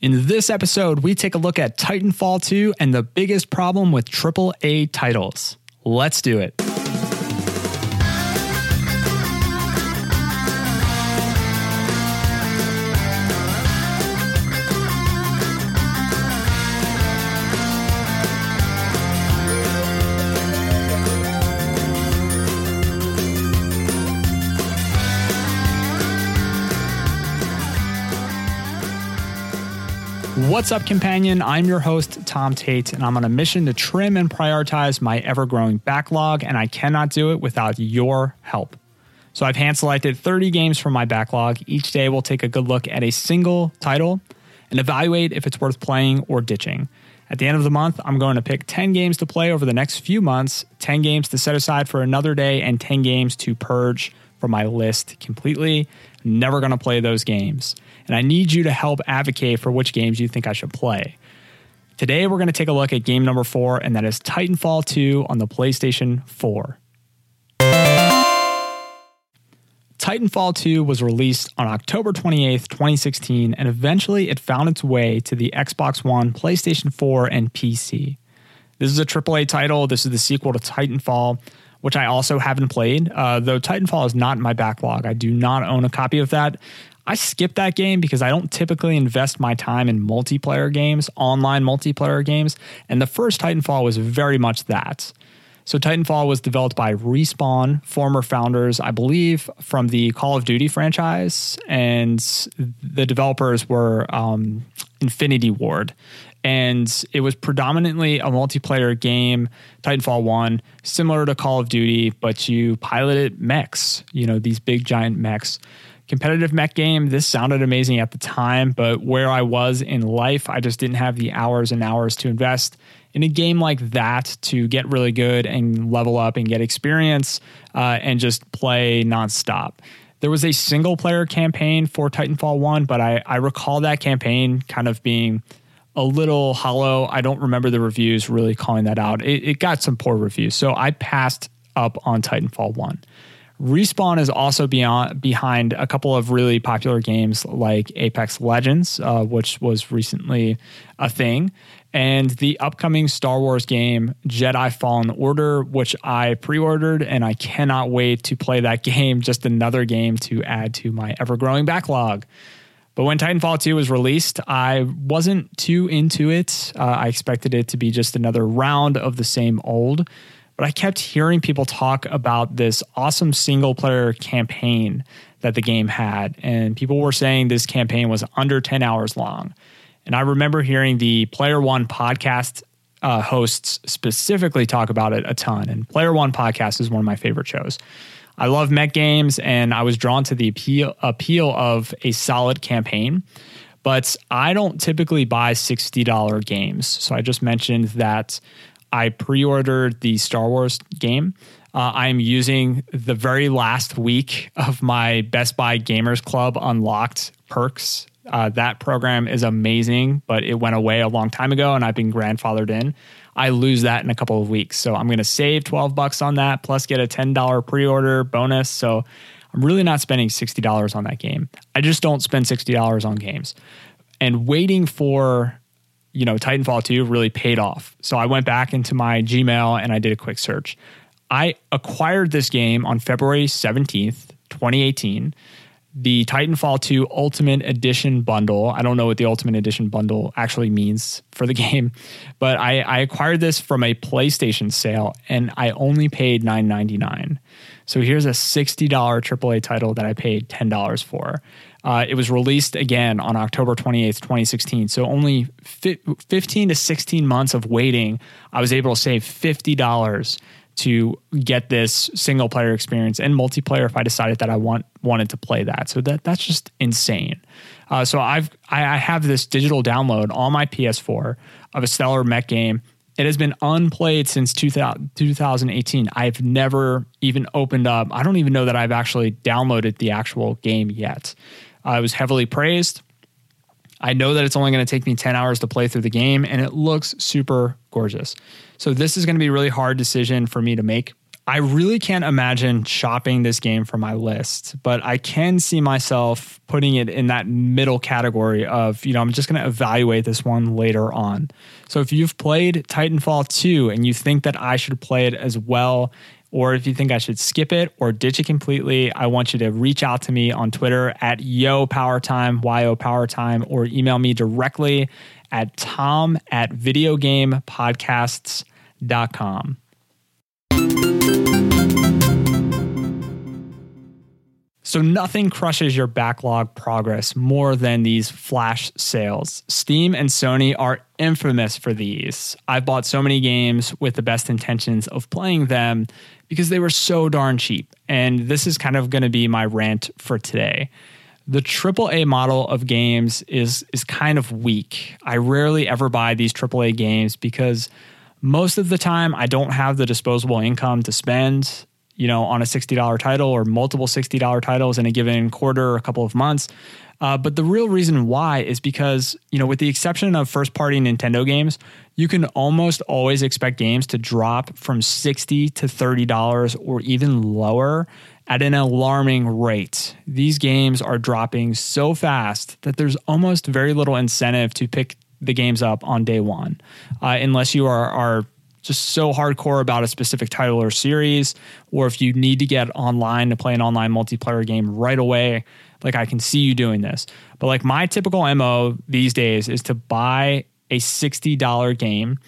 In this episode, we take a look at Titanfall 2 and the biggest problem with AAA titles. Let's do it. What's up, companion? I'm your host, Tom Tate, and I'm on a mission to trim and prioritize my ever growing backlog, and I cannot do it without your help. So I've hand selected 30 games from my backlog. Each day we'll take a good look at a single title and evaluate if it's worth playing or ditching. At the end of the month, I'm going to pick 10 games to play over the next few months, 10 games to set aside for another day, and 10 games to purge from my list completely. Never going to play those games. And I need you to help advocate for which games you think I should play. Today, we're going to take a look at game number four, and that is Titanfall 2 on the PlayStation 4. Titanfall 2 was released on October 28th, 2016, and eventually it found its way to the Xbox One, PlayStation 4, and PC. This is a AAA title. This is the sequel to Titanfall, which I also haven't played, uh, though Titanfall is not in my backlog. I do not own a copy of that. I skip that game because I don't typically invest my time in multiplayer games, online multiplayer games. And the first Titanfall was very much that. So, Titanfall was developed by Respawn, former founders, I believe, from the Call of Duty franchise. And the developers were um, Infinity Ward. And it was predominantly a multiplayer game, Titanfall 1, similar to Call of Duty, but you piloted mechs, you know, these big giant mechs competitive mech game. This sounded amazing at the time, but where I was in life, I just didn't have the hours and hours to invest in a game like that to get really good and level up and get experience uh, and just play nonstop. There was a single player campaign for Titanfall 1, but I, I recall that campaign kind of being a little hollow. I don't remember the reviews really calling that out. It, it got some poor reviews. So I passed up on Titanfall 1. Respawn is also beyond, behind a couple of really popular games like Apex Legends, uh, which was recently a thing, and the upcoming Star Wars game Jedi Fallen Order, which I pre ordered, and I cannot wait to play that game. Just another game to add to my ever growing backlog. But when Titanfall 2 was released, I wasn't too into it. Uh, I expected it to be just another round of the same old but I kept hearing people talk about this awesome single player campaign that the game had. And people were saying this campaign was under 10 hours long. And I remember hearing the Player One podcast uh, hosts specifically talk about it a ton. And Player One podcast is one of my favorite shows. I love mech games, and I was drawn to the appeal appeal of a solid campaign. But I don't typically buy $60 games. So I just mentioned that I pre ordered the Star Wars game. Uh, I'm using the very last week of my Best Buy Gamers Club Unlocked perks. Uh, that program is amazing, but it went away a long time ago and I've been grandfathered in. I lose that in a couple of weeks. So I'm going to save 12 bucks on that plus get a $10 pre order bonus. So I'm really not spending $60 on that game. I just don't spend $60 on games. And waiting for you know, Titanfall 2 really paid off. So I went back into my Gmail and I did a quick search. I acquired this game on February 17th, 2018. The Titanfall 2 Ultimate Edition bundle. I don't know what the Ultimate Edition bundle actually means for the game, but I, I acquired this from a PlayStation sale and I only paid $9.99. So here's a $60 AAA title that I paid $10 for. Uh, it was released again on October 28th, 2016. So only fi- 15 to 16 months of waiting, I was able to save $50 to get this single player experience and multiplayer if I decided that I want wanted to play that. So that that's just insane. Uh, so I've I, I have this digital download on my PS4 of a stellar mech game. It has been unplayed since 2000, 2018. I've never even opened up. I don't even know that I've actually downloaded the actual game yet. Uh, it was heavily praised. I know that it's only going to take me 10 hours to play through the game, and it looks super gorgeous. So, this is going to be a really hard decision for me to make. I really can't imagine chopping this game from my list, but I can see myself putting it in that middle category of, you know, I'm just going to evaluate this one later on. So if you've played Titanfall 2 and you think that I should play it as well, or if you think I should skip it or ditch it completely, I want you to reach out to me on Twitter at yo power time, yo power time, or email me directly at tom at videogamepodcasts.com. So nothing crushes your backlog progress more than these flash sales. Steam and Sony are infamous for these. I've bought so many games with the best intentions of playing them because they were so darn cheap. And this is kind of going to be my rant for today. The AAA model of games is is kind of weak. I rarely ever buy these AAA games because most of the time I don't have the disposable income to spend you know, on a $60 title or multiple $60 titles in a given quarter or a couple of months. Uh, but the real reason why is because, you know, with the exception of first party Nintendo games, you can almost always expect games to drop from 60 to $30 or even lower at an alarming rate. These games are dropping so fast that there's almost very little incentive to pick the games up on day one, uh, unless you are, are just so hardcore about a specific title or series, or if you need to get online to play an online multiplayer game right away, like I can see you doing this. But like my typical MO these days is to buy a $60 game.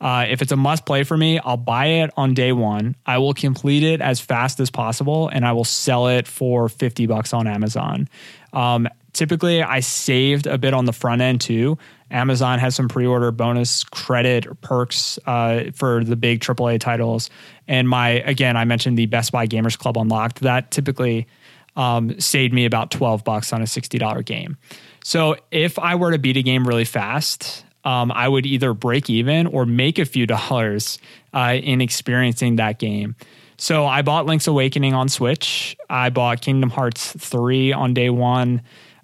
Uh, if it's a must play for me, I'll buy it on day one. I will complete it as fast as possible and I will sell it for 50 bucks on Amazon. Um, typically, I saved a bit on the front end too. Amazon has some pre-order bonus credit perks uh, for the big AAA titles. And my again, I mentioned the Best Buy Gamers Club Unlocked. That typically um, saved me about twelve bucks on a sixty dollar game. So if I were to beat a game really fast, um, I would either break even or make a few dollars uh, in experiencing that game. So I bought Link's Awakening on Switch. I bought Kingdom Hearts 3 on day one,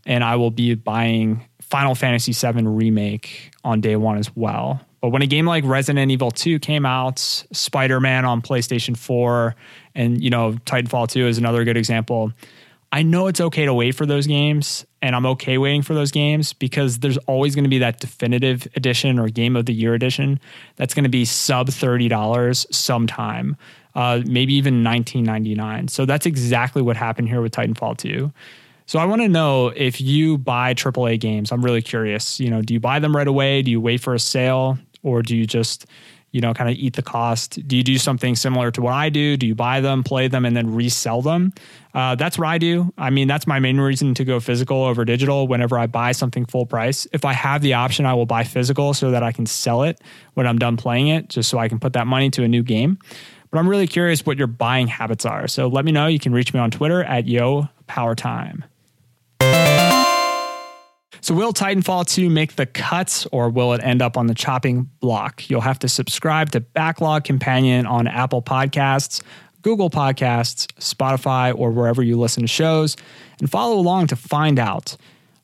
and I will be buying Final Fantasy VII Remake on day one as well. But when a game like Resident Evil 2 came out, Spider Man on PlayStation 4, and you know, Titanfall 2 is another good example. I know it's okay to wait for those games, and I'm okay waiting for those games because there's always going to be that definitive edition or game of the year edition that's going to be sub $30 sometime, uh, maybe even $19.99. So that's exactly what happened here with Titanfall 2. So I want to know if you buy AAA games. I'm really curious. You know, do you buy them right away? Do you wait for a sale, or do you just, you know, kind of eat the cost? Do you do something similar to what I do? Do you buy them, play them, and then resell them? Uh, that's what I do. I mean, that's my main reason to go physical over digital. Whenever I buy something full price, if I have the option, I will buy physical so that I can sell it when I'm done playing it, just so I can put that money to a new game. But I'm really curious what your buying habits are. So let me know. You can reach me on Twitter at Yo Power Time. So, will Titanfall 2 make the cuts or will it end up on the chopping block? You'll have to subscribe to Backlog Companion on Apple Podcasts, Google Podcasts, Spotify, or wherever you listen to shows, and follow along to find out.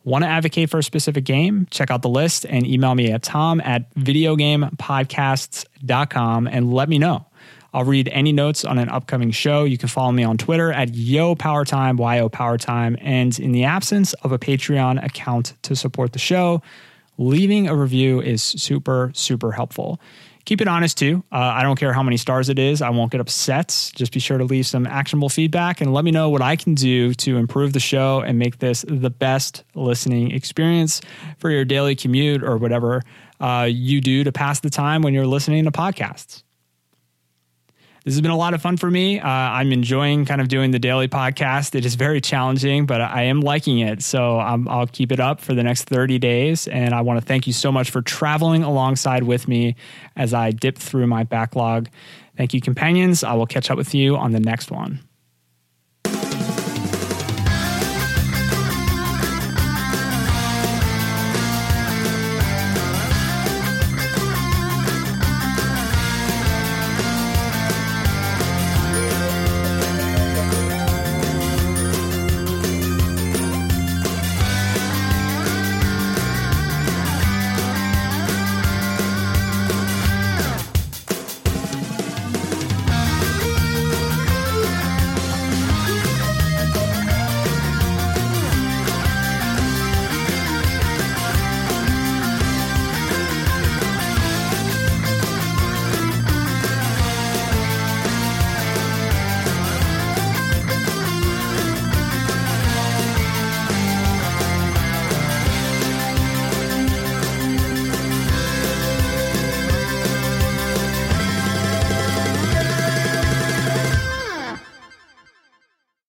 Want to advocate for a specific game? Check out the list and email me at tom at videogamepodcasts.com and let me know. I'll read any notes on an upcoming show. You can follow me on Twitter at Yo Power Time, YO Power Time. And in the absence of a Patreon account to support the show, leaving a review is super, super helpful. Keep it honest too. Uh, I don't care how many stars it is. I won't get upset. Just be sure to leave some actionable feedback and let me know what I can do to improve the show and make this the best listening experience for your daily commute or whatever uh, you do to pass the time when you're listening to podcasts this has been a lot of fun for me. Uh, I'm enjoying kind of doing the daily podcast. It is very challenging, but I am liking it. So i will keep it up for the next 30 days. And I want to thank you so much for traveling alongside with me as I dip through my backlog. Thank you, companions. I will catch up with you on the next one.